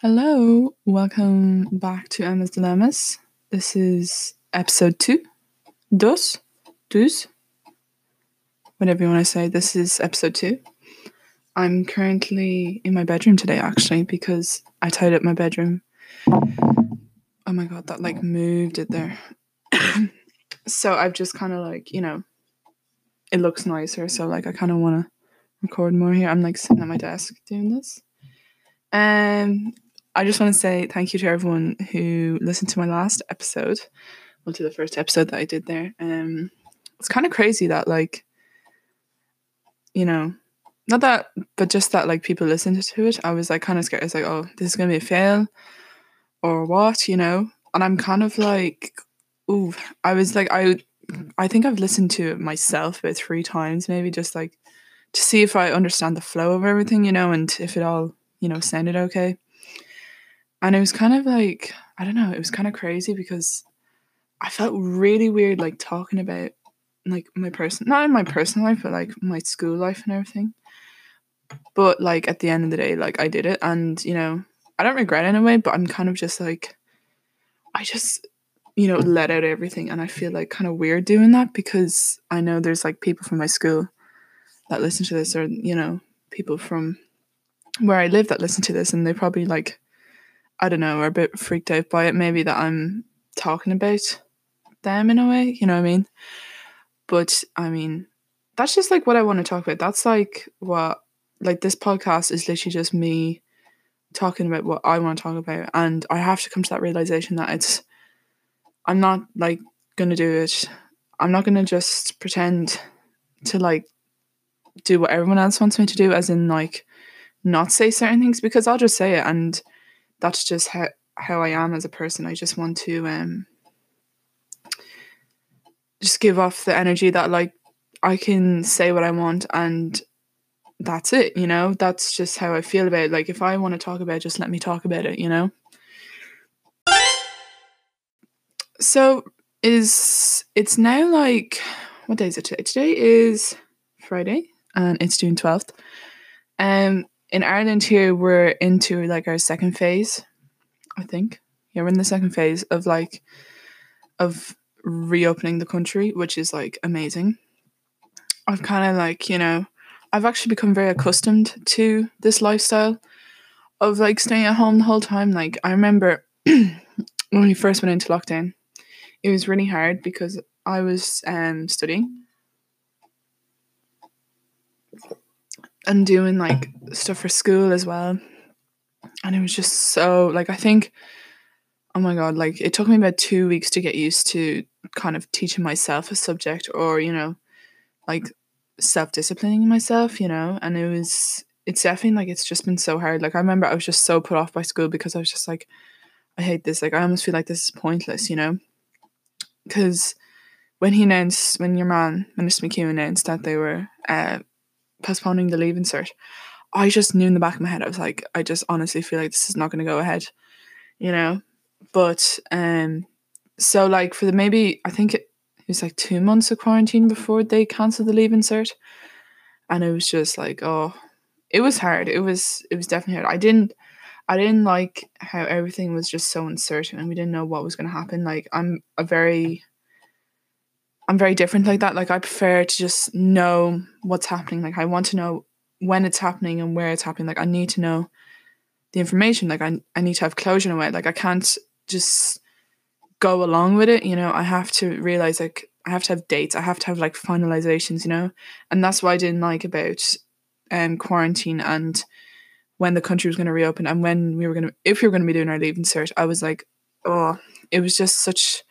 Hello, welcome back to Emma's Dilemmas. This is episode two, dos, dos, whatever you want to say. This is episode two. I'm currently in my bedroom today, actually, because I tied up my bedroom. Oh my god, that like moved it there. so I've just kind of like, you know, it looks nicer. So like, I kind of want to record more here. I'm like sitting at my desk doing this. Um, I just want to say thank you to everyone who listened to my last episode, well, to the first episode that I did there. Um, it's kind of crazy that like, you know, not that, but just that like people listened to it. I was like kind of scared. I was like, oh, this is gonna be a fail, or what, you know? And I'm kind of like, ooh, I was like, I, I think I've listened to it myself about three times, maybe just like to see if I understand the flow of everything, you know, and if it all, you know, sounded okay. And it was kind of like, I don't know, it was kind of crazy because I felt really weird like talking about like my person not in my personal life, but like my school life and everything. But like at the end of the day, like I did it and you know, I don't regret it in a way, but I'm kind of just like I just you know, let out everything and I feel like kind of weird doing that because I know there's like people from my school that listen to this or you know, people from where I live that listen to this and they probably like I don't know, are a bit freaked out by it maybe that I'm talking about them in a way, you know what I mean? But I mean, that's just like what I want to talk about. That's like what like this podcast is literally just me talking about what I want to talk about and I have to come to that realization that it's I'm not like gonna do it. I'm not gonna just pretend to like do what everyone else wants me to do, as in like not say certain things because I'll just say it and that's just how how I am as a person. I just want to um just give off the energy that like I can say what I want and that's it, you know? That's just how I feel about it. Like if I want to talk about it, just let me talk about it, you know? So is it's now like what day is it today? Today is Friday and it's June 12th. Um in Ireland here we're into like our second phase, I think. Yeah, we're in the second phase of like of reopening the country, which is like amazing. I've kind of like, you know, I've actually become very accustomed to this lifestyle of like staying at home the whole time. Like I remember when we first went into lockdown, it was really hard because I was um studying and doing like stuff for school as well. And it was just so like I think oh my god, like it took me about two weeks to get used to kind of teaching myself a subject or, you know, like self disciplining myself, you know, and it was it's definitely like it's just been so hard. Like I remember I was just so put off by school because I was just like, I hate this. Like I almost feel like this is pointless, you know? Because when he announced when your man, Minister McHugh announced that they were uh postponing the leaving cert. I just knew in the back of my head, I was like, I just honestly feel like this is not gonna go ahead. You know? But um so like for the maybe I think it, it was like two months of quarantine before they cancelled the leaving cert. And it was just like, oh it was hard. It was it was definitely hard. I didn't I didn't like how everything was just so uncertain and we didn't know what was gonna happen. Like I'm a very I'm very different like that. Like I prefer to just know what's happening. Like I want to know when it's happening and where it's happening. Like I need to know the information. Like I I need to have closure in a way. Like I can't just go along with it, you know. I have to realize like I have to have dates. I have to have like finalizations, you know. And that's what I didn't like about um quarantine and when the country was going to reopen and when we were going to if we were going to be doing our leaving cert, I was like, oh, it was just such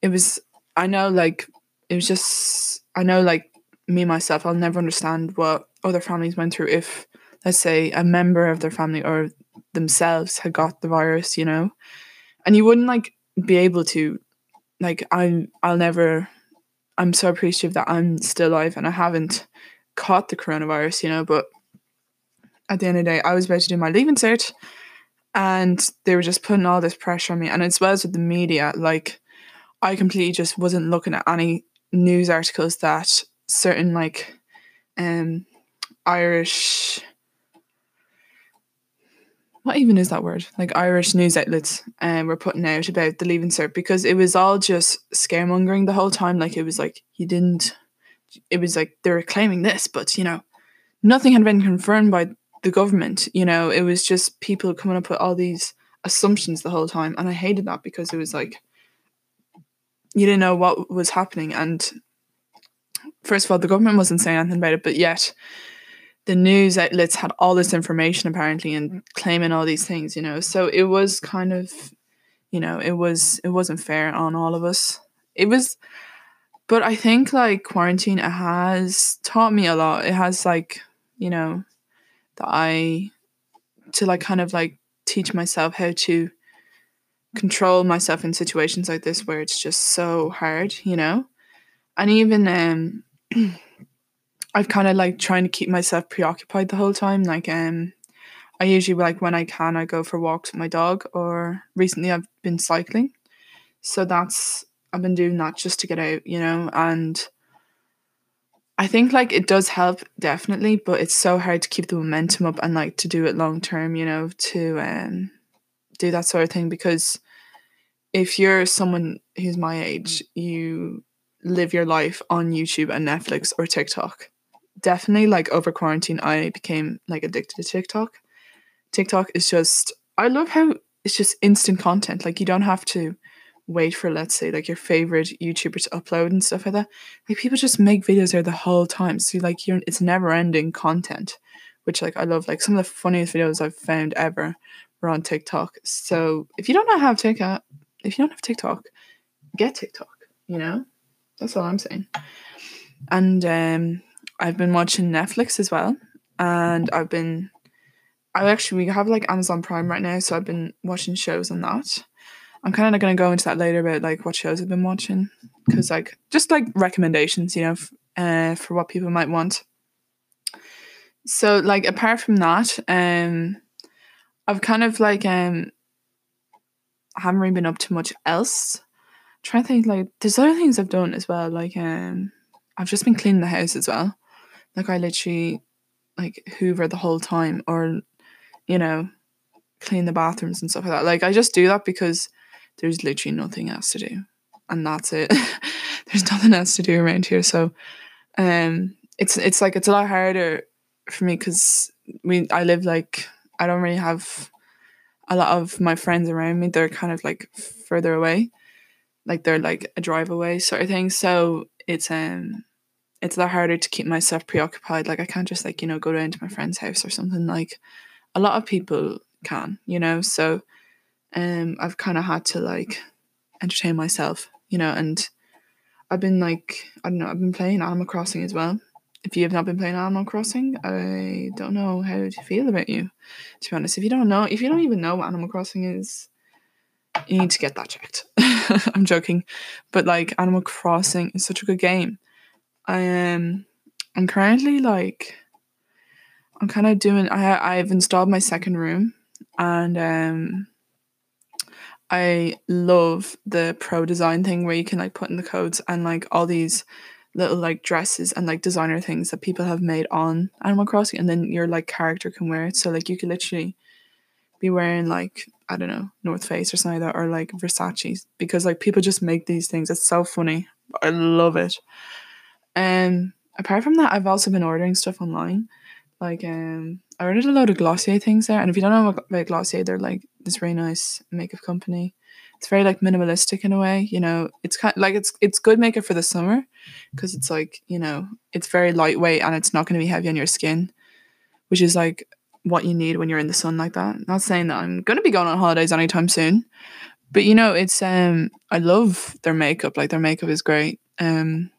it was I know like it was just I know like me myself I'll never understand what other families went through if let's say a member of their family or themselves had got the virus, you know. And you wouldn't like be able to like I'm I'll never I'm so appreciative that I'm still alive and I haven't caught the coronavirus, you know, but at the end of the day I was about to do my leaving cert and they were just putting all this pressure on me and as well as with the media, like I completely just wasn't looking at any news articles that certain like um Irish what even is that word? Like Irish news outlets um, were putting out about the leaving cert because it was all just scaremongering the whole time. Like it was like you didn't. It was like they were claiming this, but you know, nothing had been confirmed by the government. You know, it was just people coming up with all these assumptions the whole time, and I hated that because it was like you didn't know what was happening, and first of all, the government wasn't saying anything about it, but yet the news outlets had all this information apparently and claiming all these things, you know. So it was kind of, you know, it was it wasn't fair on all of us. It was, but I think like quarantine it has taught me a lot. It has like, you know, that I to like kind of like teach myself how to control myself in situations like this where it's just so hard, you know. And even um I've kind of like trying to keep myself preoccupied the whole time. Like, um, I usually like when I can, I go for walks with my dog, or recently I've been cycling. So that's I've been doing that just to get out, you know, and I think like it does help definitely, but it's so hard to keep the momentum up and like to do it long term, you know, to um do that sort of thing because if you're someone who's my age, mm. you live your life on YouTube and Netflix or TikTok definitely like over quarantine I became like addicted to TikTok. TikTok is just I love how it's just instant content. Like you don't have to wait for let's say like your favorite YouTuber to upload and stuff like that. Like people just make videos there the whole time. So like you're it's never ending content. Which like I love like some of the funniest videos I've found ever were on TikTok. So if you don't know how TikTok if you don't have TikTok, get TikTok, you know? That's all I'm saying. And um I've been watching Netflix as well, and I've been. I actually we have like Amazon Prime right now, so I've been watching shows on that. I'm kind of going to go into that later about like what shows I've been watching because like just like recommendations, you know, f- uh, for what people might want. So like apart from that, um, I've kind of like um, haven't really been up to much else. I'm trying to think like there's other things I've done as well. Like um, I've just been cleaning the house as well. Like I literally like hoover the whole time or you know clean the bathrooms and stuff like that. Like I just do that because there's literally nothing else to do. And that's it. there's nothing else to do around here. So um it's it's like it's a lot harder for me because we I live like I don't really have a lot of my friends around me. They're kind of like further away. Like they're like a drive away sort of thing. So it's um it's a lot harder to keep myself preoccupied. Like I can't just like, you know, go down to my friend's house or something. Like a lot of people can, you know. So um I've kinda had to like entertain myself, you know, and I've been like I don't know, I've been playing Animal Crossing as well. If you have not been playing Animal Crossing, I don't know how to feel about you. To be honest, if you don't know, if you don't even know what Animal Crossing is, you need to get that checked. I'm joking, but like Animal Crossing is such a good game. I am. I'm currently like. I'm kind of doing. I I've installed my second room, and um. I love the pro design thing where you can like put in the codes and like all these little like dresses and like designer things that people have made on Animal Crossing and then your like character can wear it. So like you could literally be wearing like I don't know, North Face or something like that or like Versace because like people just make these things. It's so funny. I love it. Um, apart from that, I've also been ordering stuff online. Like, um, I ordered a load of Glossier things there, and if you don't know about Glossier, they're like this really nice makeup company. It's very like minimalistic in a way, you know. It's kind of, like it's it's good makeup for the summer because it's like you know it's very lightweight and it's not going to be heavy on your skin, which is like what you need when you're in the sun like that. Not saying that I'm going to be going on holidays anytime soon, but you know it's um I love their makeup. Like their makeup is great. Um,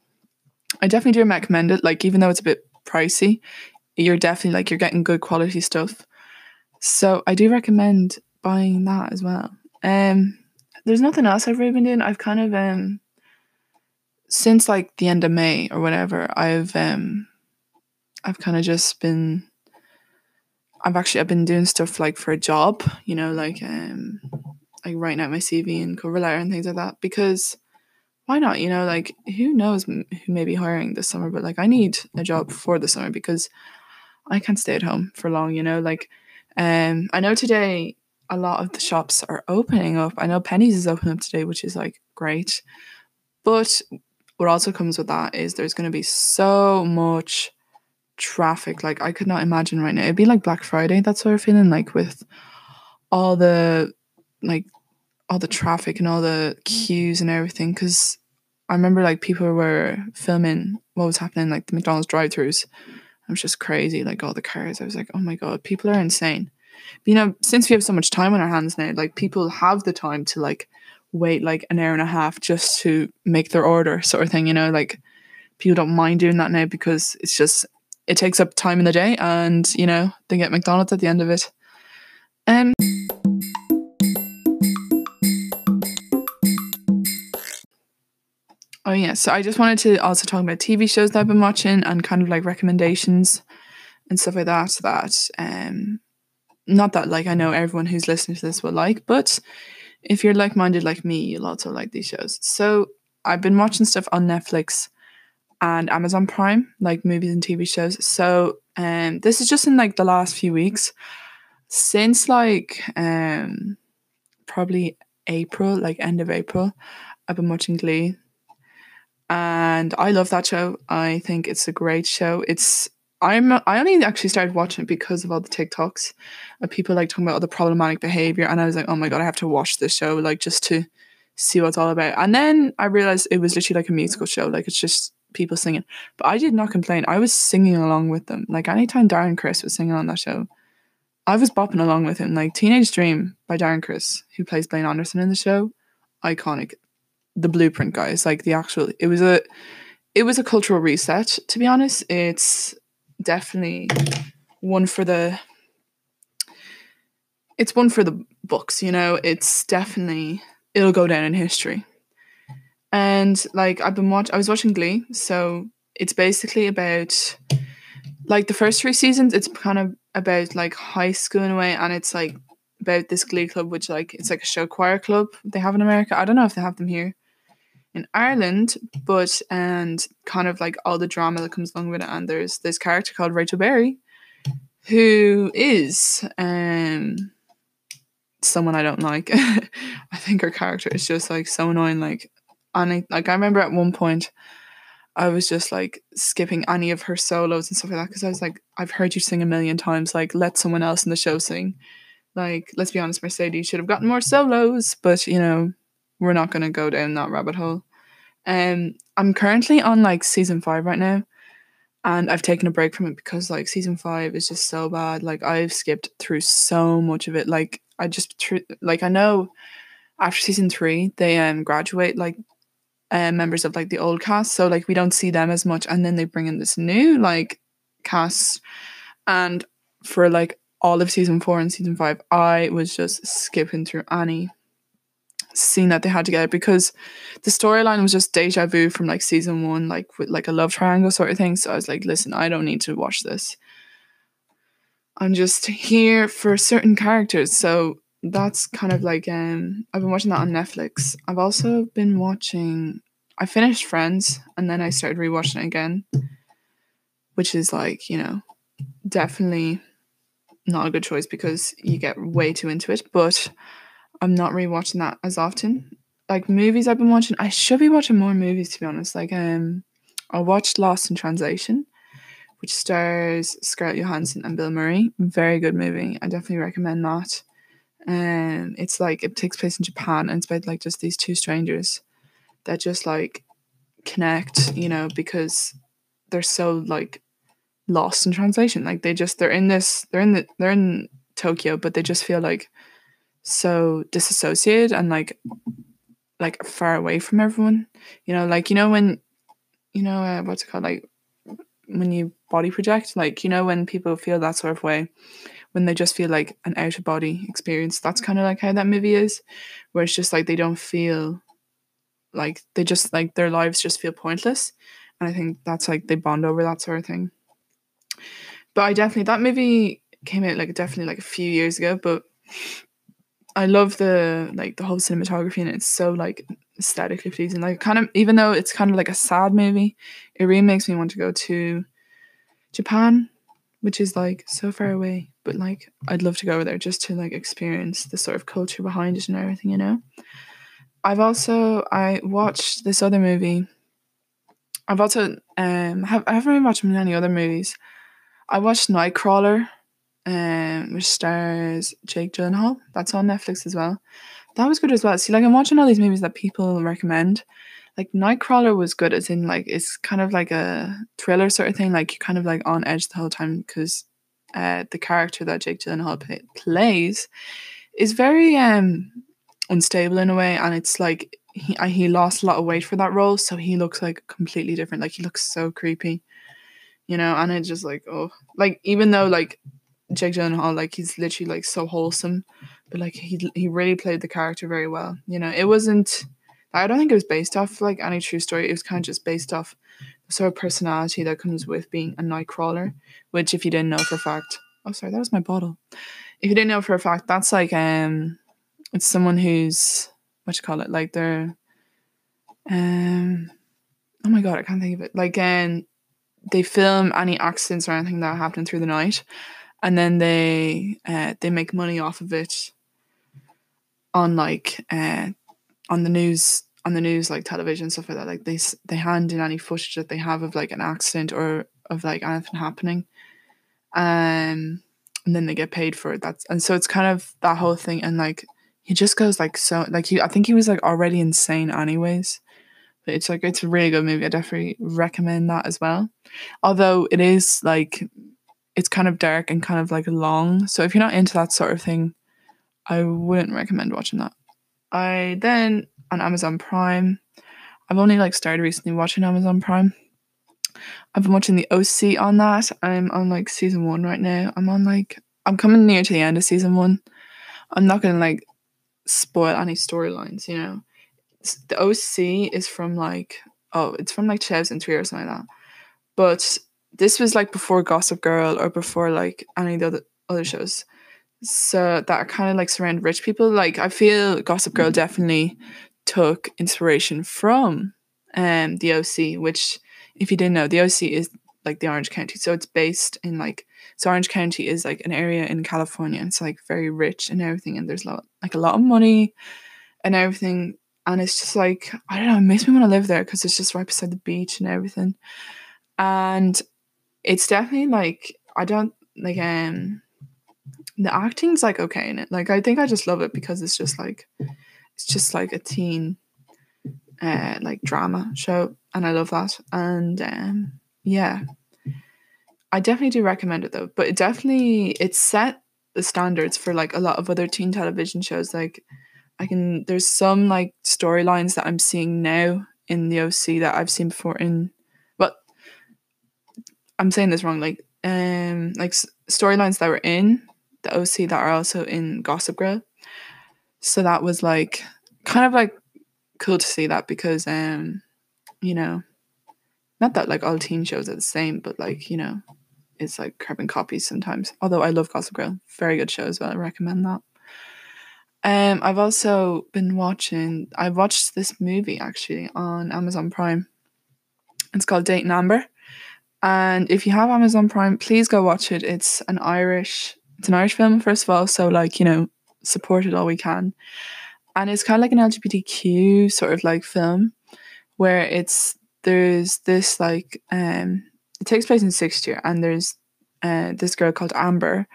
I definitely do recommend it. Like, even though it's a bit pricey, you're definitely like you're getting good quality stuff. So I do recommend buying that as well. Um, there's nothing else I've really been doing. I've kind of um since like the end of May or whatever, I've um I've kind of just been I've actually I've been doing stuff like for a job, you know, like um like writing out my CV and cover letter and things like that because why not? You know, like who knows who may be hiring this summer, but like I need a job for the summer because I can't stay at home for long, you know, like Um, I know today a lot of the shops are opening up. I know Penneys is opening up today, which is like great. But what also comes with that is there's going to be so much traffic. Like I could not imagine right now. It'd be like Black Friday. That's what we're feeling like with all the like all the traffic and all the queues and everything. Because I remember like people were filming what was happening like the McDonald's drive-throughs. It was just crazy. Like all the cars. I was like, oh my god, people are insane. You know, since we have so much time on our hands now, like people have the time to like wait like an hour and a half just to make their order, sort of thing. You know, like people don't mind doing that now because it's just it takes up time in the day, and you know they get McDonald's at the end of it. Um. Oh yeah, so I just wanted to also talk about TV shows that I've been watching and kind of like recommendations and stuff like that. That um not that like I know everyone who's listening to this will like, but if you're like minded like me, you'll also like these shows. So I've been watching stuff on Netflix and Amazon Prime, like movies and TV shows. So um this is just in like the last few weeks. Since like um probably April, like end of April, I've been watching Glee. And I love that show. I think it's a great show. It's I'm I only actually started watching it because of all the TikToks of people like talking about all the problematic behavior, and I was like, oh my god, I have to watch this show like just to see what it's all about. And then I realized it was literally like a musical show, like it's just people singing. But I did not complain. I was singing along with them. Like anytime Darren Criss was singing on that show, I was bopping along with him. Like Teenage Dream by Darren Criss, who plays Blaine Anderson in the show, iconic. The Blueprint guys, like the actual, it was a, it was a cultural reset. To be honest, it's definitely one for the it's one for the books you know? It's definitely it'll go down in history. And like i've been watching i was watching glee so it's basically about like the first three seasons it's kind of about like high school in a way and it's like about this glee club which like it's like a show choir club they have in america. I don't know if they have them here in Ireland, but and kind of like all the drama that comes along with it. And there's this character called Rachel Berry, who is um someone I don't like. I think her character is just like so annoying. Like, and I, like I remember at one point, I was just like skipping any of her solos and stuff like that because I was like, I've heard you sing a million times. Like, let someone else in the show sing. Like, let's be honest, Mercedes should have gotten more solos, but you know, we're not going to go down that rabbit hole. Um, I'm currently on like season five right now, and I've taken a break from it because like season five is just so bad. Like I've skipped through so much of it. Like I just tr- like I know after season three they um graduate like uh, members of like the old cast, so like we don't see them as much, and then they bring in this new like cast, and for like all of season four and season five, I was just skipping through Annie scene that they had together because the storyline was just deja vu from like season one, like with like a love triangle sort of thing. So I was like, listen, I don't need to watch this. I'm just here for certain characters. So that's kind of like um I've been watching that on Netflix. I've also been watching I finished Friends and then I started rewatching it again. Which is like, you know, definitely not a good choice because you get way too into it. But I'm not rewatching that as often. Like movies I've been watching, I should be watching more movies to be honest. Like um I watched Lost in Translation, which stars Scarlett Johansson and Bill Murray. Very good movie. I definitely recommend that. Um it's like it takes place in Japan and it's about like just these two strangers that just like connect, you know, because they're so like lost in translation. Like they just they're in this they're in the they're in Tokyo, but they just feel like so disassociated and like like far away from everyone. You know, like you know when you know uh, what's it called like when you body project, like you know when people feel that sort of way when they just feel like an out of body experience. That's kind of like how that movie is, where it's just like they don't feel like they just like their lives just feel pointless. And I think that's like they bond over that sort of thing. But I definitely that movie came out like definitely like a few years ago, but I love the like the whole cinematography and it's so like aesthetically pleasing. Like kind of even though it's kind of like a sad movie, it really makes me want to go to Japan which is like so far away. But like I'd love to go over there just to like experience the sort of culture behind it and everything, you know. I've also I watched this other movie. I've also um have I haven't really watched many other movies. I watched Nightcrawler, um, which stars Jake Gyllenhaal. That's on Netflix as well. That was good as well. See, like I'm watching all these movies that people recommend. Like Nightcrawler was good, as in like it's kind of like a thriller sort of thing. Like you're kind of like on edge the whole time because uh, the character that Jake Gyllenhaal play- plays is very um unstable in a way, and it's like he he lost a lot of weight for that role, so he looks like completely different. Like he looks so creepy, you know. And it's just like oh, like even though like Jake Gyllenhaal, like he's literally like so wholesome, but like he he really played the character very well. You know, it wasn't. I don't think it was based off like any true story. It was kind of just based off the sort of personality that comes with being a nightcrawler. Which, if you didn't know for a fact, oh sorry, that was my bottle. If you didn't know for a fact, that's like um, it's someone who's what you call it, like they're um, oh my god, I can't think of it. Like um, they film any accidents or anything that happen through the night, and then they uh, they make money off of it on like uh, on the news on the news like television stuff like that. Like they they hand in any footage that they have of like an accident or of like anything happening. Um and then they get paid for it. That's and so it's kind of that whole thing. And like he just goes like so like he I think he was like already insane anyways. But it's like it's a really good movie. I definitely recommend that as well. Although it is like it's kind of dark and kind of like long so if you're not into that sort of thing I wouldn't recommend watching that I then on Amazon Prime I've only like started recently watching Amazon Prime I've been watching the OC on that. I'm on like season one right now. I'm on like I'm coming near to the end of season one. I'm not gonna like spoil any storylines, you know. The OC is from like oh, it's from like 2003 or something like that. But this was like before Gossip Girl or before like any of the other, other shows. So that kind of like surround rich people. Like I feel Gossip Girl definitely took inspiration from um the OC, which if you didn't know, the OC is like the Orange County. So it's based in like so Orange County is like an area in California. And it's like very rich and everything, and there's a lot like a lot of money and everything. And it's just like I don't know, it makes me want to live there because it's just right beside the beach and everything. And it's definitely like I don't like um the acting's like okay in it. Like I think I just love it because it's just like it's just like a teen uh like drama show and I love that. And um yeah. I definitely do recommend it though. But it definitely it set the standards for like a lot of other teen television shows. Like I can there's some like storylines that I'm seeing now in the OC that I've seen before in I'm saying this wrong, like um like storylines that were in the OC that are also in Gossip Girl. So that was like kind of like cool to see that because um you know not that like all teen shows are the same but like you know it's like carbon copies sometimes. Although I love Gossip Girl. Very good show as well. I recommend that. Um I've also been watching I watched this movie actually on Amazon Prime. It's called Dating Amber and if you have Amazon Prime please go watch it. It's an Irish it's an Irish film first of all. So like you know support it all we can. And it's kind of like an LGBTQ sort of like film where it's there's this like um it takes place in sixth year and there's uh this girl called Amber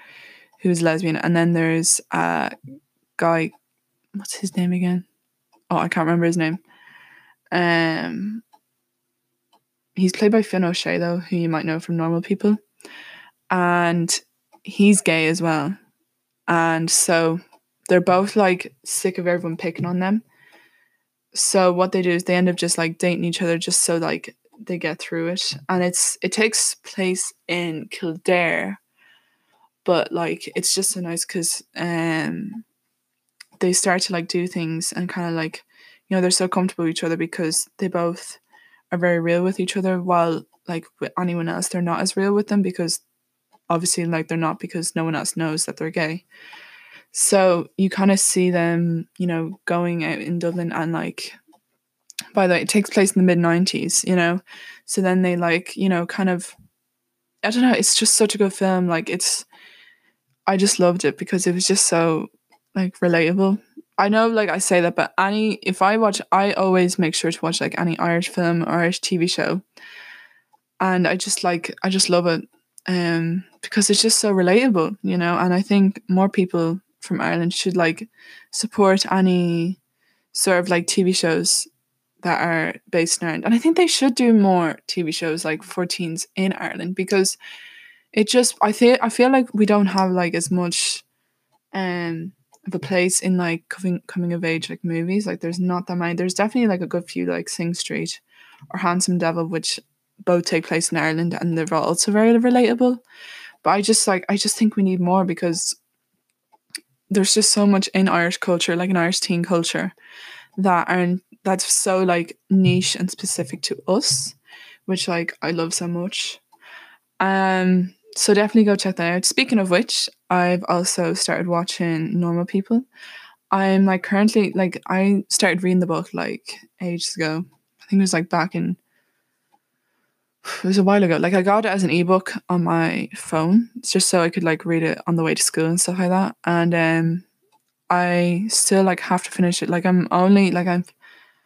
who's lesbian. And then there's a guy what's his name again? Oh I can't remember his name. Um he's played by Fionn O'Shea though who you might know from normal people and he's gay as well and so they're both like sick of everyone picking on them. So what they do is they end up just like dating each other just so like they get through it. And it's it takes place in Kildare. But like it's just so nice because um they start to like do things and kind of like you know they're so comfortable with each other because they both are very real with each other while like with anyone else they're not as real with them because obviously like they're not because no one else knows that they're gay so you kind of see them, you know, going out in Dublin and like, by the way, it takes place in the mid 90s, you know? So then they like, you know, kind of I don't know, it's just such a good film. Like it's I just loved it because it was just so like relatable. I know like I say that, but any if I watch I always make sure to watch like any Irish film or Irish TV show. And I just like I just love it. Um because it's just so relatable, you know, and I think more people from Ireland should like support any sort of like TV shows that are based in Ireland. And I think they should do more TV shows like for teens in Ireland because it just I feel I feel like we don't have like as much um of a place in like coming coming of age like movies. Like there's not that many. There's definitely like a good few like Sing Street or Handsome Devil, which both take place in Ireland and they're also very relatable. But I just like I just think we need more because there's just so much in Irish culture, like in Irish teen culture, that aren't that's so like niche and specific to us, which like I love so much. Um so definitely go check that out. Speaking of which, I've also started watching Normal People. I'm like currently like I started reading the book like ages ago. I think it was like back in it was a while ago. Like I got it as an ebook on my phone, it's just so I could like read it on the way to school and stuff like that. And um I still like have to finish it. Like I'm only like I'm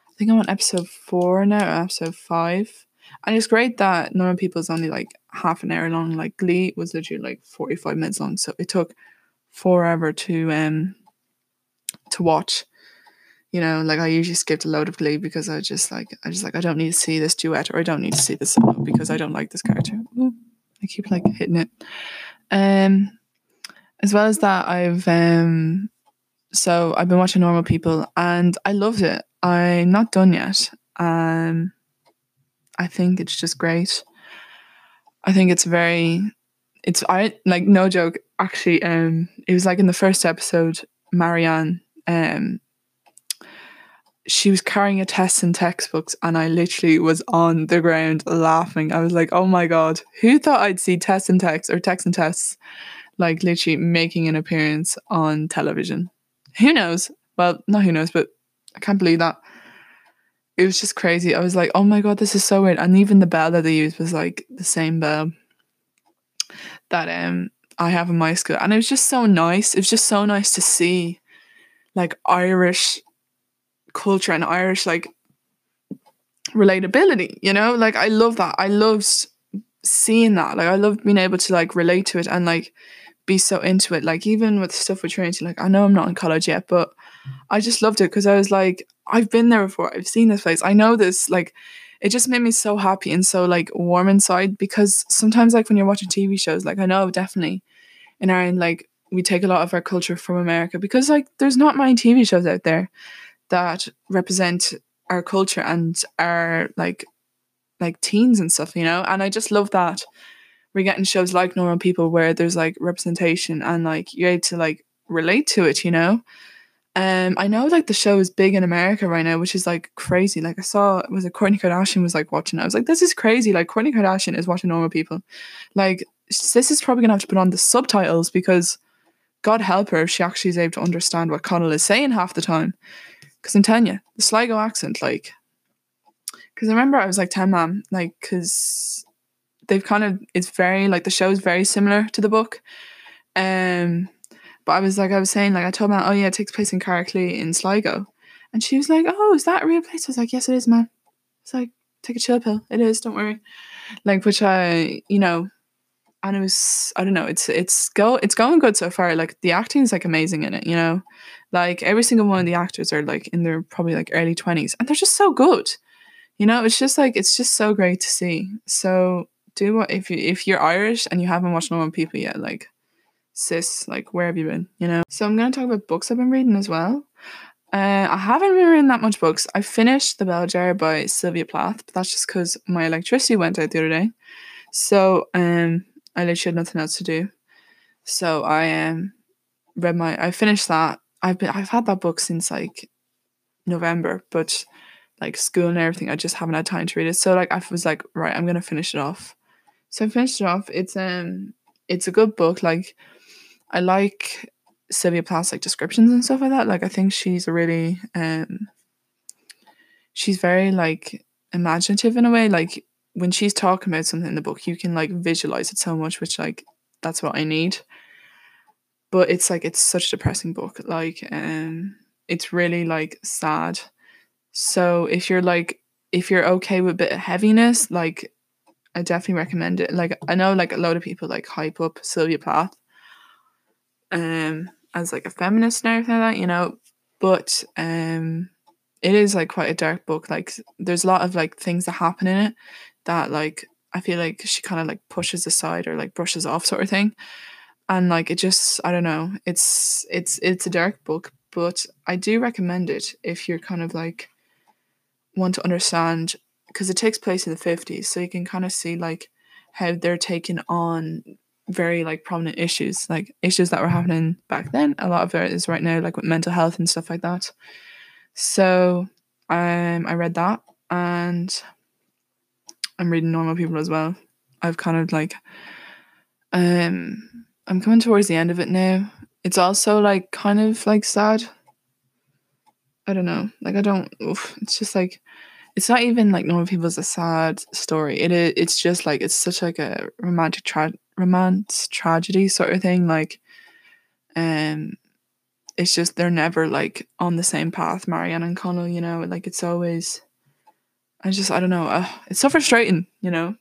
I think I'm on episode four now, episode five. And it's great that Normal People is only like half an hour long. Like Glee was literally like 45 minutes long. So it took forever to um to watch. You know, like I usually skipped a load of Glee because I just like I just like I don't need to see this duet or I don't need to see this because I don't like this character. Ooh, I keep like hitting it. Um as well as that I've um so I've been watching Normal People and I loved it. I'm not done yet. Um I think it's just great. I think it's very it's I like no joke actually um it was like in the first episode Marianne um she was carrying a test and textbooks and I literally was on the ground laughing. I was like, "Oh my god, who thought I'd see tests and texts or texts and tests like literally making an appearance on television?" Who knows? Well, not who knows, but I can't believe that it was just crazy. I was like, oh my god, this is so weird. And even the bell that they used was like the same bell that um I have in my school. And it was just so nice. It was just so nice to see like Irish culture and Irish like relatability, you know? Like I love that. I loved seeing that. Like I love being able to like relate to it and like be so into it. Like even with stuff with Trinity, like I know I'm not in college yet, but I just loved it because I was like, I've been there before. I've seen this place. I know this. Like, it just made me so happy and so like warm inside because sometimes like when you're watching TV shows, like I know definitely in Ireland, like we take a lot of our culture from America because like there's not many TV shows out there that represent our culture and our like like teens and stuff, you know. And I just love that we're getting shows like Normal People where there's like representation and like you're able to like relate to it, you know. Um, I know like the show is big in America right now, which is like crazy. Like I saw it was it Kourtney Kardashian was like watching. I was like, this is crazy. Like Kourtney Kardashian is watching normal people. Like this is probably gonna have to put on the subtitles because God help her if she actually is able to understand what Connell is saying half the time. Because I'm telling you, the Sligo accent, like, because I remember I was like, 10 mom, like, because they've kind of, it's very, like, the show is very similar to the book. Um, but I was like, I was saying, like, I told her, oh yeah, it takes place in Carricklea in Sligo. And she was like, oh, is that a real place? I was like, yes, it is, man. It's like, take a chill pill. It is, don't worry. Like, which I, you know, and it was, I don't know, it's, it's go, it's going good so far. Like the acting is like amazing in it, you know, like every single one of the actors are like in their probably like early twenties and they're just so good. You know, it's just like, it's just so great to see. So do what, if you, if you're Irish and you haven't watched Normal People yet, like, sis, like where have you been? You know. So I'm gonna talk about books I've been reading as well. Uh, I haven't been reading that much books. I finished The Bell Jar by Sylvia Plath, but that's just because my electricity went out the other day. So um, I literally had nothing else to do. So I um read my. I finished that. I've been. I've had that book since like November, but like school and everything, I just haven't had time to read it. So like I was like, right, I'm gonna finish it off. So I finished it off. It's um, it's a good book. Like I like Sylvia Plath's like descriptions and stuff like that. Like I think she's a really um she's very like imaginative in a way. Like when she's talking about something in the book, you can like visualize it so much, which like that's what I need. But it's like it's such a depressing book. Like um it's really like sad. So if you're like if you're okay with a bit of heaviness, like I definitely recommend it. Like I know like a lot of people like hype up Sylvia Plath um as like a feminist and everything like that, you know. But um it is like quite a dark book. Like there's a lot of like things that happen in it that like I feel like she kind of like pushes aside or like brushes off sort of thing. And like it just I don't know. It's it's it's a dark book, but I do recommend it if you're kind of like want to understand because it takes place in the 50s so you can kind of see like how they're taking on very like prominent issues like issues that were happening back then a lot of it is right now like with mental health and stuff like that so um i read that and i'm reading normal people as well i've kind of like um i'm coming towards the end of it now it's also like kind of like sad I don't know. Like I don't. Oof, it's just like it's not even like normal people's a sad story. It is. It's just like it's such like a romantic tra- romance tragedy sort of thing. Like, um, it's just they're never like on the same path. Marianne and Connell, you know, like it's always. I just I don't know. Uh, it's so frustrating, you know.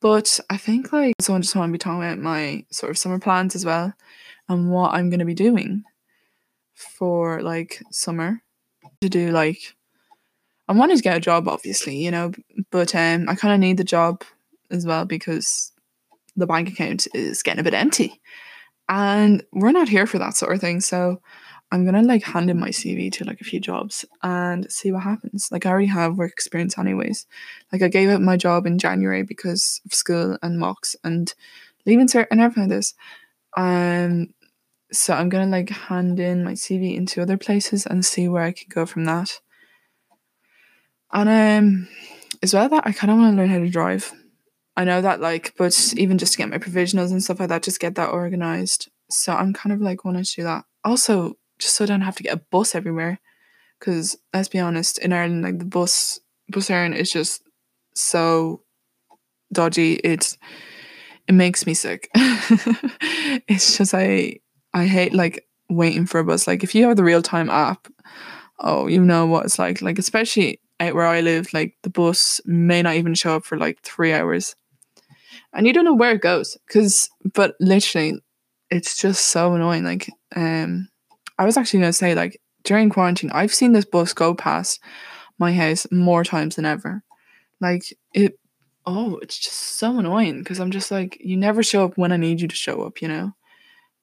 But I think like so I just want to be talking about my sort of summer plans as well, and what I'm gonna be doing for like summer to do like I wanted to get a job obviously, you know, but um I kind of need the job as well because the bank account is getting a bit empty. And we're not here for that sort of thing, so I'm gonna like hand in my CV to like a few jobs and see what happens. Like I already have work experience anyways. Like I gave up my job in January because of school and mocks and leaving cert and everything like this. Um so I'm gonna like hand in my CV into other places and see where I can go from that. And um, as well that I kind of want to learn how to drive. I know that like, but even just to get my provisionals and stuff like that, just get that organized. So I'm kind of like wanting to do that. Also, just so I don't have to get a bus everywhere, because let's be honest, in Ireland, like the bus Bus Éireann is just so dodgy. It's it makes me sick. it's just I I hate like waiting for a bus. Like if you have the real time app, oh, you know what it's like. Like especially out where I live, like the bus may not even show up for like three hours, and you don't know where it goes. Cause, but literally, it's just so annoying. Like, um, I was actually gonna say like during quarantine, I've seen this bus go past my house more times than ever. Like it. Oh, it's just so annoying because I'm just like, you never show up when I need you to show up, you know?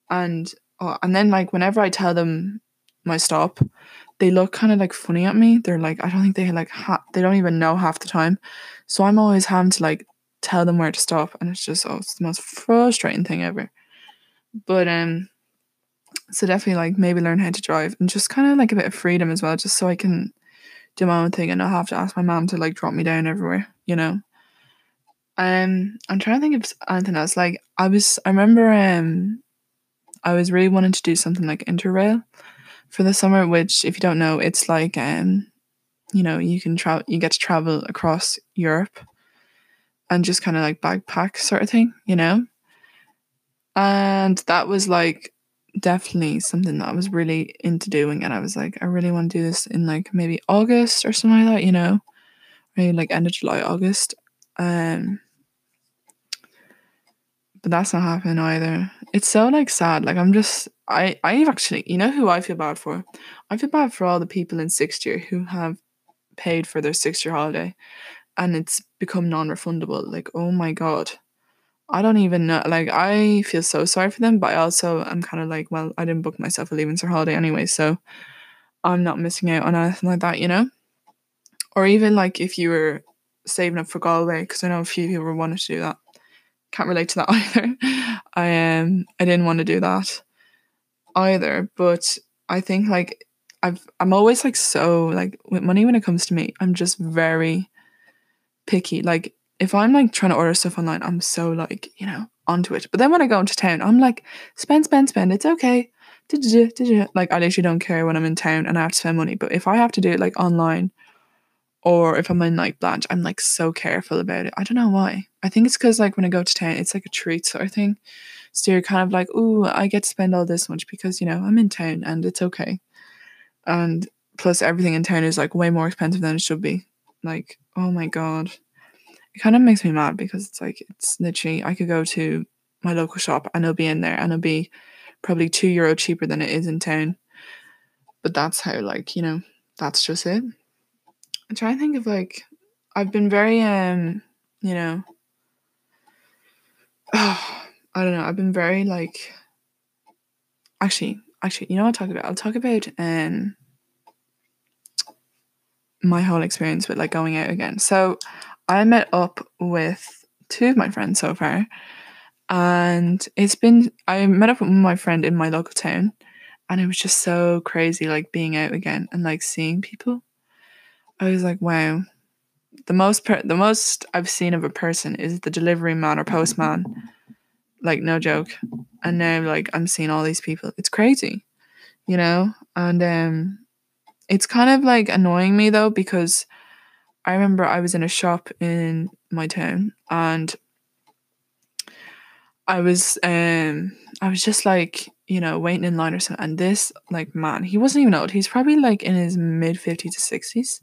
And oh, and then like whenever I tell them my stop, they look kind of like funny at me. They're like, I don't think they like ha- they don't even know half the time. So I'm always having to like tell them where to stop, and it's just oh, it's the most frustrating thing ever. But um, so definitely like maybe learn how to drive and just kind of like a bit of freedom as well, just so I can do my own thing and not have to ask my mom to like drop me down everywhere, you know. Um, I'm trying to think of anything else. Like I was, I remember um I was really wanting to do something like Interrail for the summer, which if you don't know, it's like um, you know, you can travel you get to travel across Europe and just kind of like backpack sort of thing, you know? And that was like definitely something that I was really into doing and I was like, I really want to do this in like maybe August or something like that, you know? Maybe like end of July, August. Um but that's not happening either. It's so like sad. Like I'm just I I've actually you know who I feel bad for? I feel bad for all the people in sixth year who have paid for their sixth year holiday and it's become non-refundable. Like, oh my god. I don't even know like I feel so sorry for them, but I also I'm kind of like, well, I didn't book myself a leaving cert holiday anyway, so I'm not missing out on anything like that, you know? Or even like if you were saving up for Galway, because I know a few people wanted to do that can't relate to that either. I um I didn't want to do that either, but I think like I've I'm always like so like with money when it comes to me, I'm just very picky. Like if I'm like trying to order stuff online, I'm so like, you know, onto it. But then when I go into town, I'm like, spend, spend, spend, it's okay. Like I literally don't care when I'm in town and I have to spend money. But if I have to do it like online or if I'm in like Blanch, I'm like so careful about it. I don't know why. I think it's because like when I go to town, it's like a treat sort of thing. So you're kind of like, oh, I get to spend all this much because you know I'm in town and it's okay. And plus, everything in town is like way more expensive than it should be. Like, oh my god, it kind of makes me mad because it's like it's literally I could go to my local shop and it'll be in there and it'll be probably two euro cheaper than it is in town. But that's how like you know that's just it. I'm trying to think of like I've been very um you know oh, I don't know I've been very like actually actually you know what I'll talk about I'll talk about um my whole experience with like going out again. So I met up with two of my friends so far and it's been I met up with my friend in my local town and it was just so crazy like being out again and like seeing people I was like, wow. The most per- the most I've seen of a person is the delivery man or postman. Like no joke. And now like I'm seeing all these people. It's crazy. You know? And um it's kind of like annoying me though because I remember I was in a shop in my town and I was um I was just like, you know, waiting in line or something. And this like man, he wasn't even old. He's probably like in his mid 50s to 60s.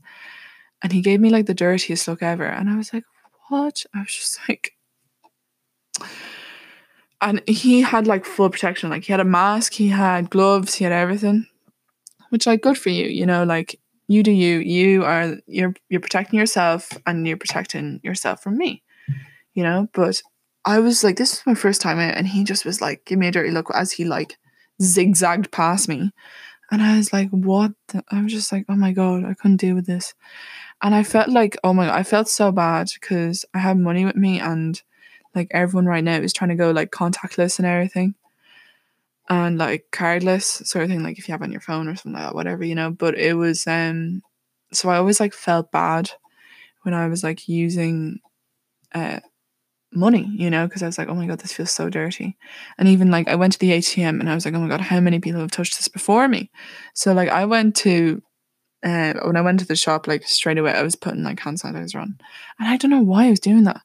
And he gave me like the dirtiest look ever. And I was like, what? I was just like and he had like full protection. Like he had a mask, he had gloves, he had everything. Which like good for you, you know, like you do you. You are you're you're protecting yourself and you're protecting yourself from me. You know, but I was like, this was my first time and he just was like, give me a dirty look as he like zigzagged past me. And I was like, what? The? I was just like, oh my God, I couldn't deal with this. And I felt like, oh my God, I felt so bad because I had money with me and like everyone right now is trying to go like contactless and everything. And like cardless sort of thing, like if you have on your phone or something like that, whatever, you know. But it was um so I always like felt bad when I was like using uh money, you know, because I was like, oh my god, this feels so dirty. And even like I went to the ATM and I was like, oh my god, how many people have touched this before me? So like I went to uh, when I went to the shop, like straight away, I was putting like hand sanitizer on, and I don't know why I was doing that.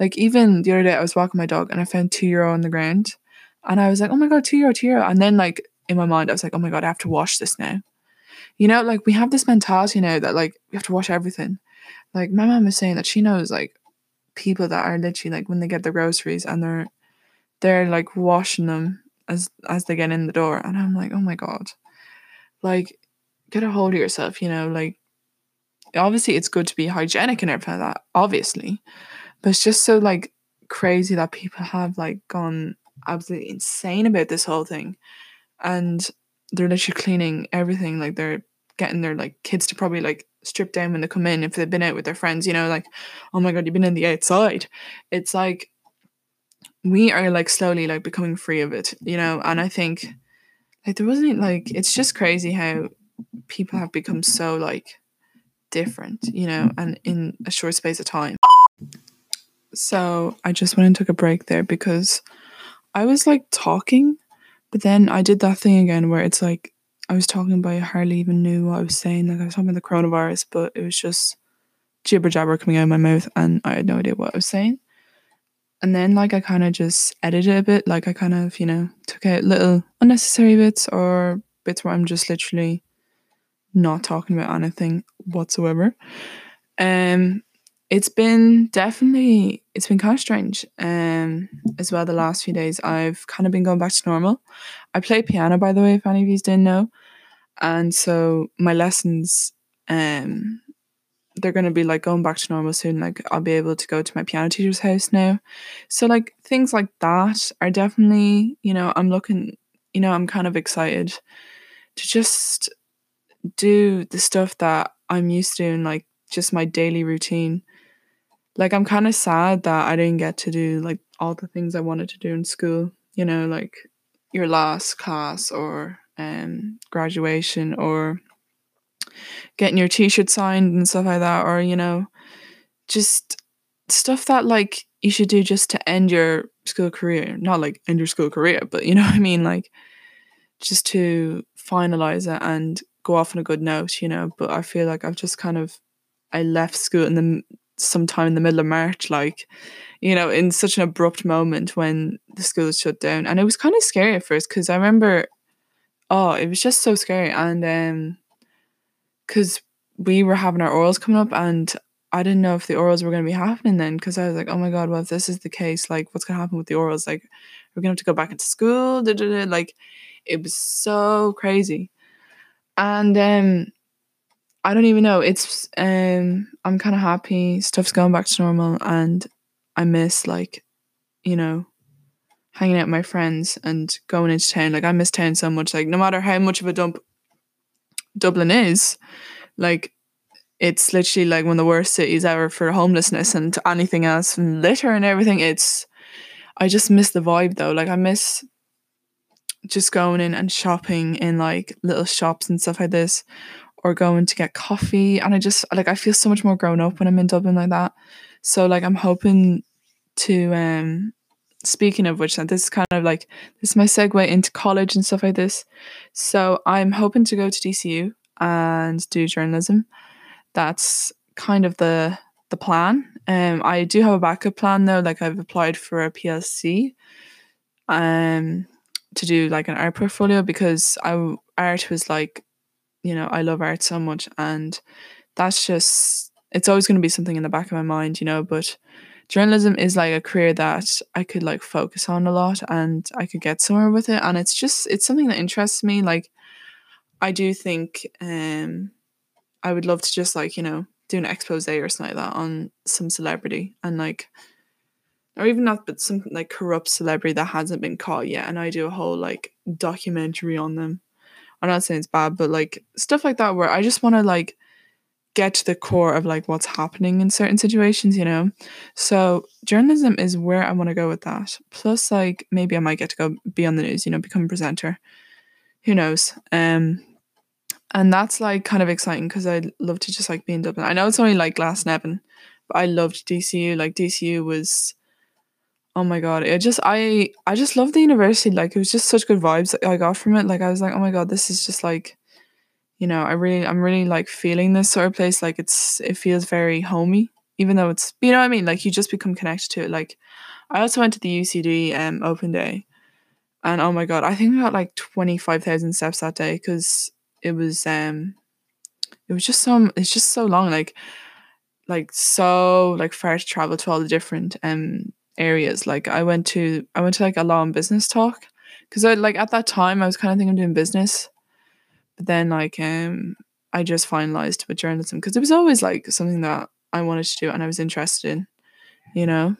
Like even the other day, I was walking my dog and I found two euro on the ground, and I was like, oh my god, two euro, two euro, and then like in my mind, I was like, oh my god, I have to wash this now. You know, like we have this mentality now that like we have to wash everything. Like my mom was saying that she knows like people that are literally like when they get the groceries and they're they're like washing them as as they get in the door and I'm like oh my god like get a hold of yourself you know like obviously it's good to be hygienic and everything like that obviously but it's just so like crazy that people have like gone absolutely insane about this whole thing and they're literally cleaning everything like they're getting their like kids to probably like strip down when they come in if they've been out with their friends, you know, like, oh my god, you've been in the outside. It's like we are like slowly like becoming free of it, you know, and I think like there wasn't like it's just crazy how people have become so like different, you know, and in a short space of time. So I just went and took a break there because I was like talking, but then I did that thing again where it's like I was talking but I hardly even knew what I was saying. Like I was talking about the coronavirus, but it was just jibber jabber coming out of my mouth and I had no idea what I was saying. And then like I kind of just edited a bit, like I kind of, you know, took out little unnecessary bits or bits where I'm just literally not talking about anything whatsoever. Um it's been definitely it's been kind of strange um as well the last few days. I've kind of been going back to normal. I play piano by the way if any of you didn't know. And so my lessons um they're going to be like going back to normal soon. Like i'll be able to go to my piano teacher's house now. So like things like that are definitely you know i'm looking you know i'm kind of excited to just do the stuff that i'm used to and like just my daily routine like i'm kind of sad that i didn't get to do like all the things i wanted to do in school you know like your last class or um, graduation or getting your t-shirt signed and stuff like that or you know just stuff that like you should do just to end your school career. Not like end your school career but you know what i mean? Like just to finalize it and go off on a good note you know? But i feel like i've just kind of I left school in the sometime in the middle of March, like, you know, in such an abrupt moment when the school was shut down. And it was kind of scary at first because I remember, oh, it was just so scary. And um, because we were having our orals coming up and I didn't know if the orals were going to be happening then because I was like, oh my God, well, if this is the case, like, what's going to happen with the orals? Like, we're going to have to go back into school. Da, da, da. Like, it was so crazy. And um, I don't even know. It's um I'm kind of happy. Stuff's going back to normal, and I miss like, you know, hanging out with my friends and going into town. Like I miss town so much. Like no matter how much of a dump Dublin is, like it's literally like one of the worst cities ever for homelessness and anything else and litter and everything. It's I just miss the vibe though. Like I miss just going in and shopping in like little shops and stuff like this or going to get coffee. And I just like I feel so much more grown up when I'm in Dublin like that. So like I'm hoping to um speaking of which this is kind of like this is my segue into college and stuff like this. So I'm hoping to go to DCU and do journalism. That's kind of the the plan. Um I do have a backup plan though, like I've applied for a PLC um to do like an art portfolio because I art was like you know, I love art so much and that's just it's always going to be something in the back of my mind, you know, but journalism is like a career that I could like focus on a lot and I could get somewhere with it and it's just it's something that interests me like I do think um I would love to just like, you know, do an expose or something like that on some celebrity and like or even not but some like corrupt celebrity that hasn't been caught yet and I do a whole like documentary on them I'm not saying it's bad, but like stuff like that where I just want to like get to the core of like what's happening in certain situations, you know? So journalism is where I want to go with that. Plus like maybe I might get to go be on the news, you know, become a presenter. Who knows? Um and that's like kind of exciting because I love to just like be in Dublin. I know it's only like Glasnevin, but I loved DCU. Like DCU was oh my god. It just i i just love the university. Like it was just such good vibes i got from it. Like i was like oh my god this is just like you know i really i'm really like feeling this sort of place. Like it's it feels very homey even though it's you know what i mean? Like you just become connected to it. Like i also went to the ucd um open day. And oh my god i think I got like 25000 steps that day because it was um it was just so it's just so long. Like like so like far to travel to all the different um areas. Like I went to I went to like a law and business talk because I like at that time I was kind of thinking of doing business, but then like um I just finalized with journalism because it was always like something that I wanted to do and I was interested in, you know.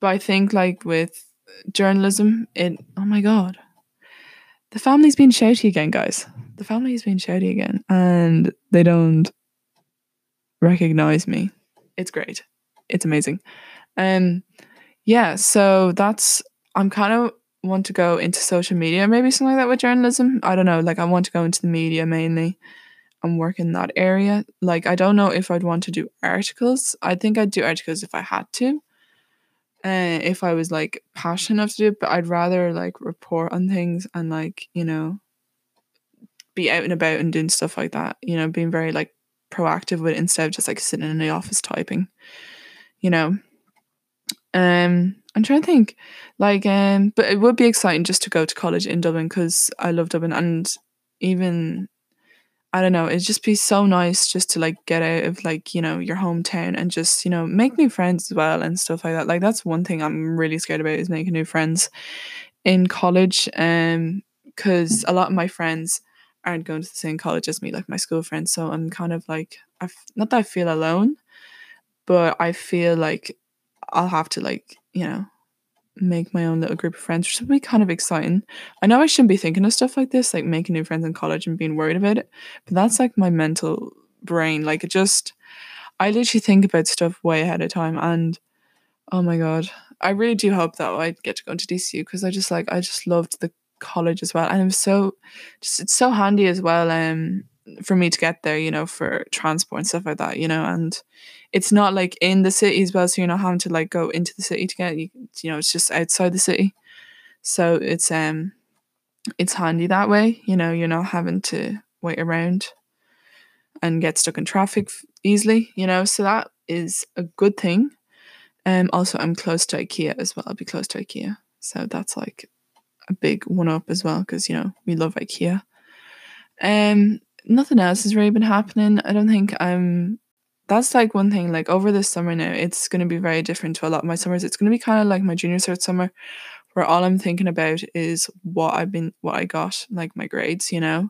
But I think like with journalism, it oh my god, the family's been shouty again, guys. The family's been shouty again, and they don't recognize me. It's great it's amazing. Um, yeah, so that's I'm kind of want to go into social media, maybe something like that with journalism. I don't know, like I want to go into the media mainly and work in that area. Like I don't know if I'd want to do articles. I think I'd do articles if I had to. Uh, if I was like passionate enough to do it, but I'd rather like report on things and like, you know, be out and about and doing stuff like that, you know, being very like proactive with it instead of just like sitting in the office typing you know. Um, I'm trying to think, like, um, but it would be exciting just to go to college in Dublin because I love Dublin, and even I don't know, it'd just be so nice just to like get out of like you know your hometown and just you know make new friends as well and stuff like that. Like that's one thing I'm really scared about is making new friends in college, um, because a lot of my friends aren't going to the same college as me, like my school friends. So I'm kind of like, I not that I feel alone, but I feel like I'll have to like, you know, make my own little group of friends, which would be kind of exciting. I know I shouldn't be thinking of stuff like this, like making new friends in college and being worried about it, but that's like my mental brain. Like it just, I literally think about stuff way ahead of time. And oh my God, I really do hope that I get to go into DCU because I just like, I just loved the college as well. And it was so, just, it's so handy as well. Um, for me to get there, you know, for transport and stuff like that, you know, and it's not like in the city as well, so you're not having to like go into the city to get you, you know, it's just outside the city. So it's um it's handy that way, you know, you're not having to wait around. and get stuck in traffic easily, you know. So that is a good thing. Um also I'm close to IKEA as well. I'll be close to IKEA. So that's like a big one up as well because you know we love IKEA. Um nothing else has really been happening. I don't think I'm that's like one thing like over this summer now it's going to be very different to a lot of my summers. It's going to be kind of like my junior cert summer where all i'm thinking about is what i've been what i got like my grades you know?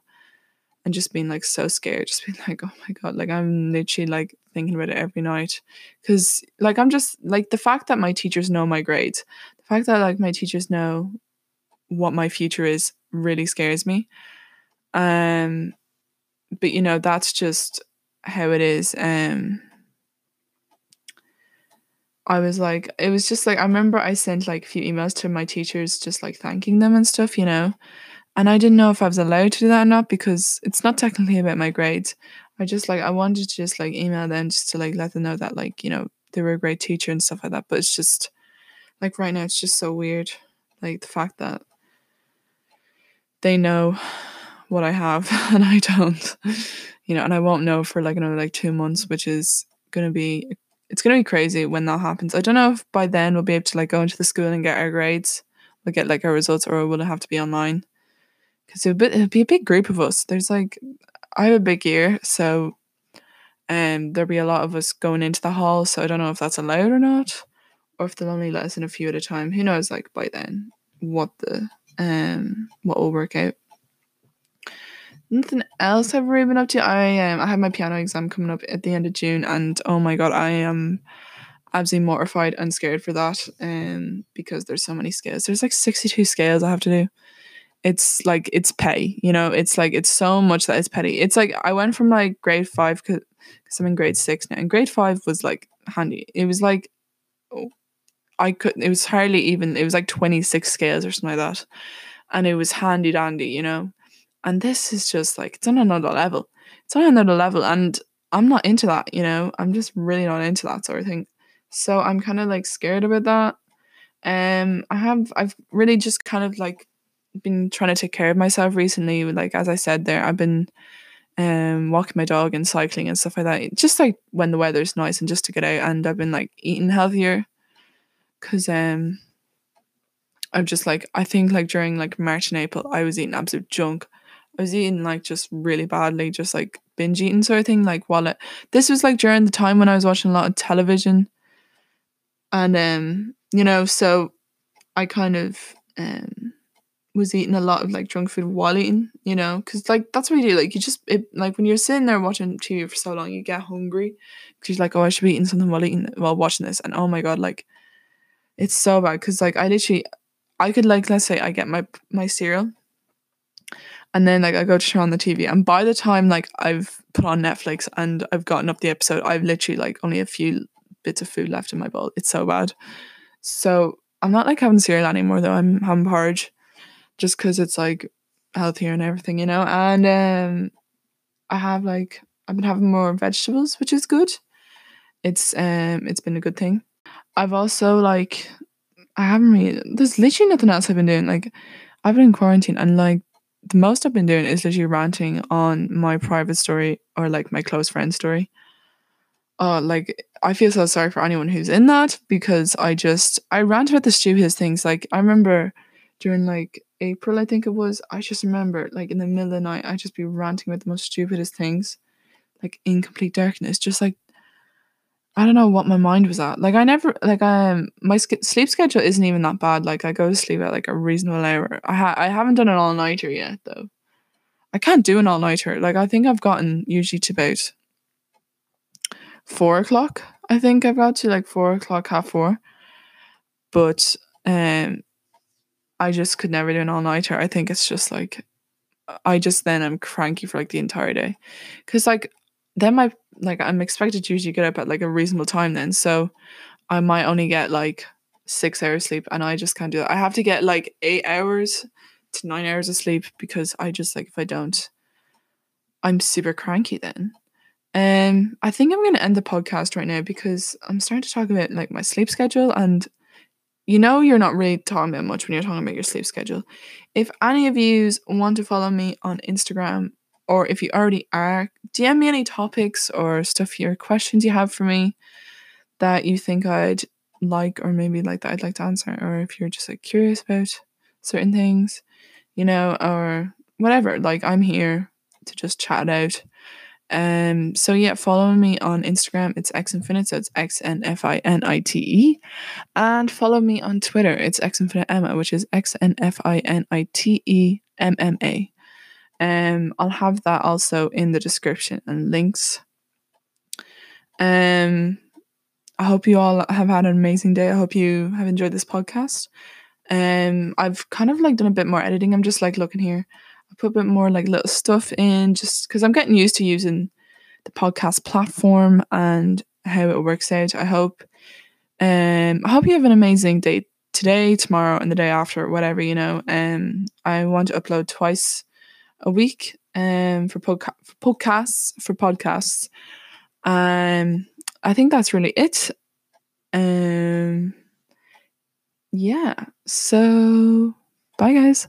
And just being like so scared just being like oh my god like i'm literally like thinking about it every night. Because like i'm just like the fact that my teachers know my grades the fact that like my teachers know what my future is really scares me. Um but you know that's just how it is. Um I was like it was just like I remember I sent like a few emails to my teachers just like thanking them and stuff, you know. And I didn't know if I was allowed to do that or not because it's not technically about my grades. I just like I wanted to just like email them just to like let them know that like, you know, they were a great teacher and stuff like that. But it's just like right now it's just so weird. Like the fact that they know what I have and I don't you know, and I won't know for like another like two months, which is gonna be it's gonna be crazy when that happens. I don't know if by then we'll be able to like go into the school and get our grades, we'll get like our results, or will it have to be online? Because it'll be, it'll be a big group of us. There's like I have a big year, so um there'll be a lot of us going into the hall. So I don't know if that's allowed or not, or if they'll only let us in a few at a time. Who knows? Like by then, what the um what will work out nothing else I've really been up to. I um I have my piano exam coming up at the end of June, and oh my god, I am absolutely mortified and scared for that. Um, because there's so many scales. There's like sixty two scales I have to do. It's like it's petty, you know. It's like it's so much that it's petty. It's like I went from like grade five because I'm in grade six now, and grade five was like handy. It was like. Oh, I couldn't. It was hardly even. It was like twenty six scales or something like that, and it was handy dandy, you know and this is just like it's on another level. It's on another level. And I'm not into that, you know. I'm just really not into that sort of thing. So I'm kind of like scared about that. Um I have I've really just kind of like been trying to take care of myself recently. Like as I said there, I've been um walking my dog and cycling and stuff like that. Just like when the weather's nice and just to get out and I've been like eating healthier. Cause um I'm just like I think like during like March and April I was eating absolute junk. I was eating like just really badly, just like binge eating sort of thing. Like while it, this was like during the time when I was watching a lot of television, and um, you know, so I kind of um was eating a lot of like junk food while eating, you know, because like that's what you do. Like you just it like when you're sitting there watching TV for so long, you get hungry because you're like, oh, I should be eating something while eating while watching this, and oh my god, like it's so bad because like I literally I could like let's say I get my my cereal and then like I go to turn on the TV and by the time like I've put on Netflix and I've gotten up the episode I've literally like only a few bits of food left in my bowl. It's so bad. So I'm not like having cereal anymore though. I'm having porridge just because it's like healthier and everything you know? And um I have like I've been having more vegetables which is good. It's um it's been a good thing. I've also like I haven't really there's literally nothing else I've been doing. Like I've been in quarantine and like the most I've been doing is literally ranting on my private story or like my close friend story. Uh, like I feel so sorry for anyone who's in that because I just I rant about the stupidest things. Like I remember during like April, I think it was. I just remember like in the middle of the night, I just be ranting about the most stupidest things, like in complete darkness, just like I don't know what my mind was at. Like I never like um my sk- sleep schedule isn't even that bad. Like I go to sleep at like a reasonable hour. I ha- I haven't done an all nighter yet though. I can't do an all nighter. Like I think I've gotten usually to about four o'clock. I think I've got to like four o'clock, half four. But um, I just could never do an all nighter. I think it's just like I just then I'm cranky for like the entire day, because like then my like I'm expected to usually get up at like a reasonable time then. So I might only get like six hours sleep and I just can't do that. I have to get like eight hours to nine hours of sleep because I just like if I don't, I'm super cranky then. Um I think I'm gonna end the podcast right now because I'm starting to talk about like my sleep schedule and you know you're not really talking about much when you're talking about your sleep schedule. If any of yous want to follow me on Instagram or if you already are, DM me any topics or stuff, your questions you have for me that you think I'd like, or maybe like that I'd like to answer, or if you're just like curious about certain things, you know, or whatever. Like I'm here to just chat out. Um, so yeah, follow me on Instagram. It's xinfinite, so it's X N F I N I T E, and follow me on Twitter. It's xinfinite Emma, which is X N F I N I T E M M A. Um, I'll have that also in the description and links. Um, I hope you all have had an amazing day. I hope you have enjoyed this podcast. Um, I've kind of like done a bit more editing. I'm just like looking here. I put a bit more like little stuff in just because I'm getting used to using the podcast platform and how it works out. I hope um I hope you have an amazing day today, tomorrow, and the day after, whatever, you know. Um I want to upload twice a week um, for, podca- for podcasts for podcasts. Um, I think that's really it. Um, yeah. So, bye, guys.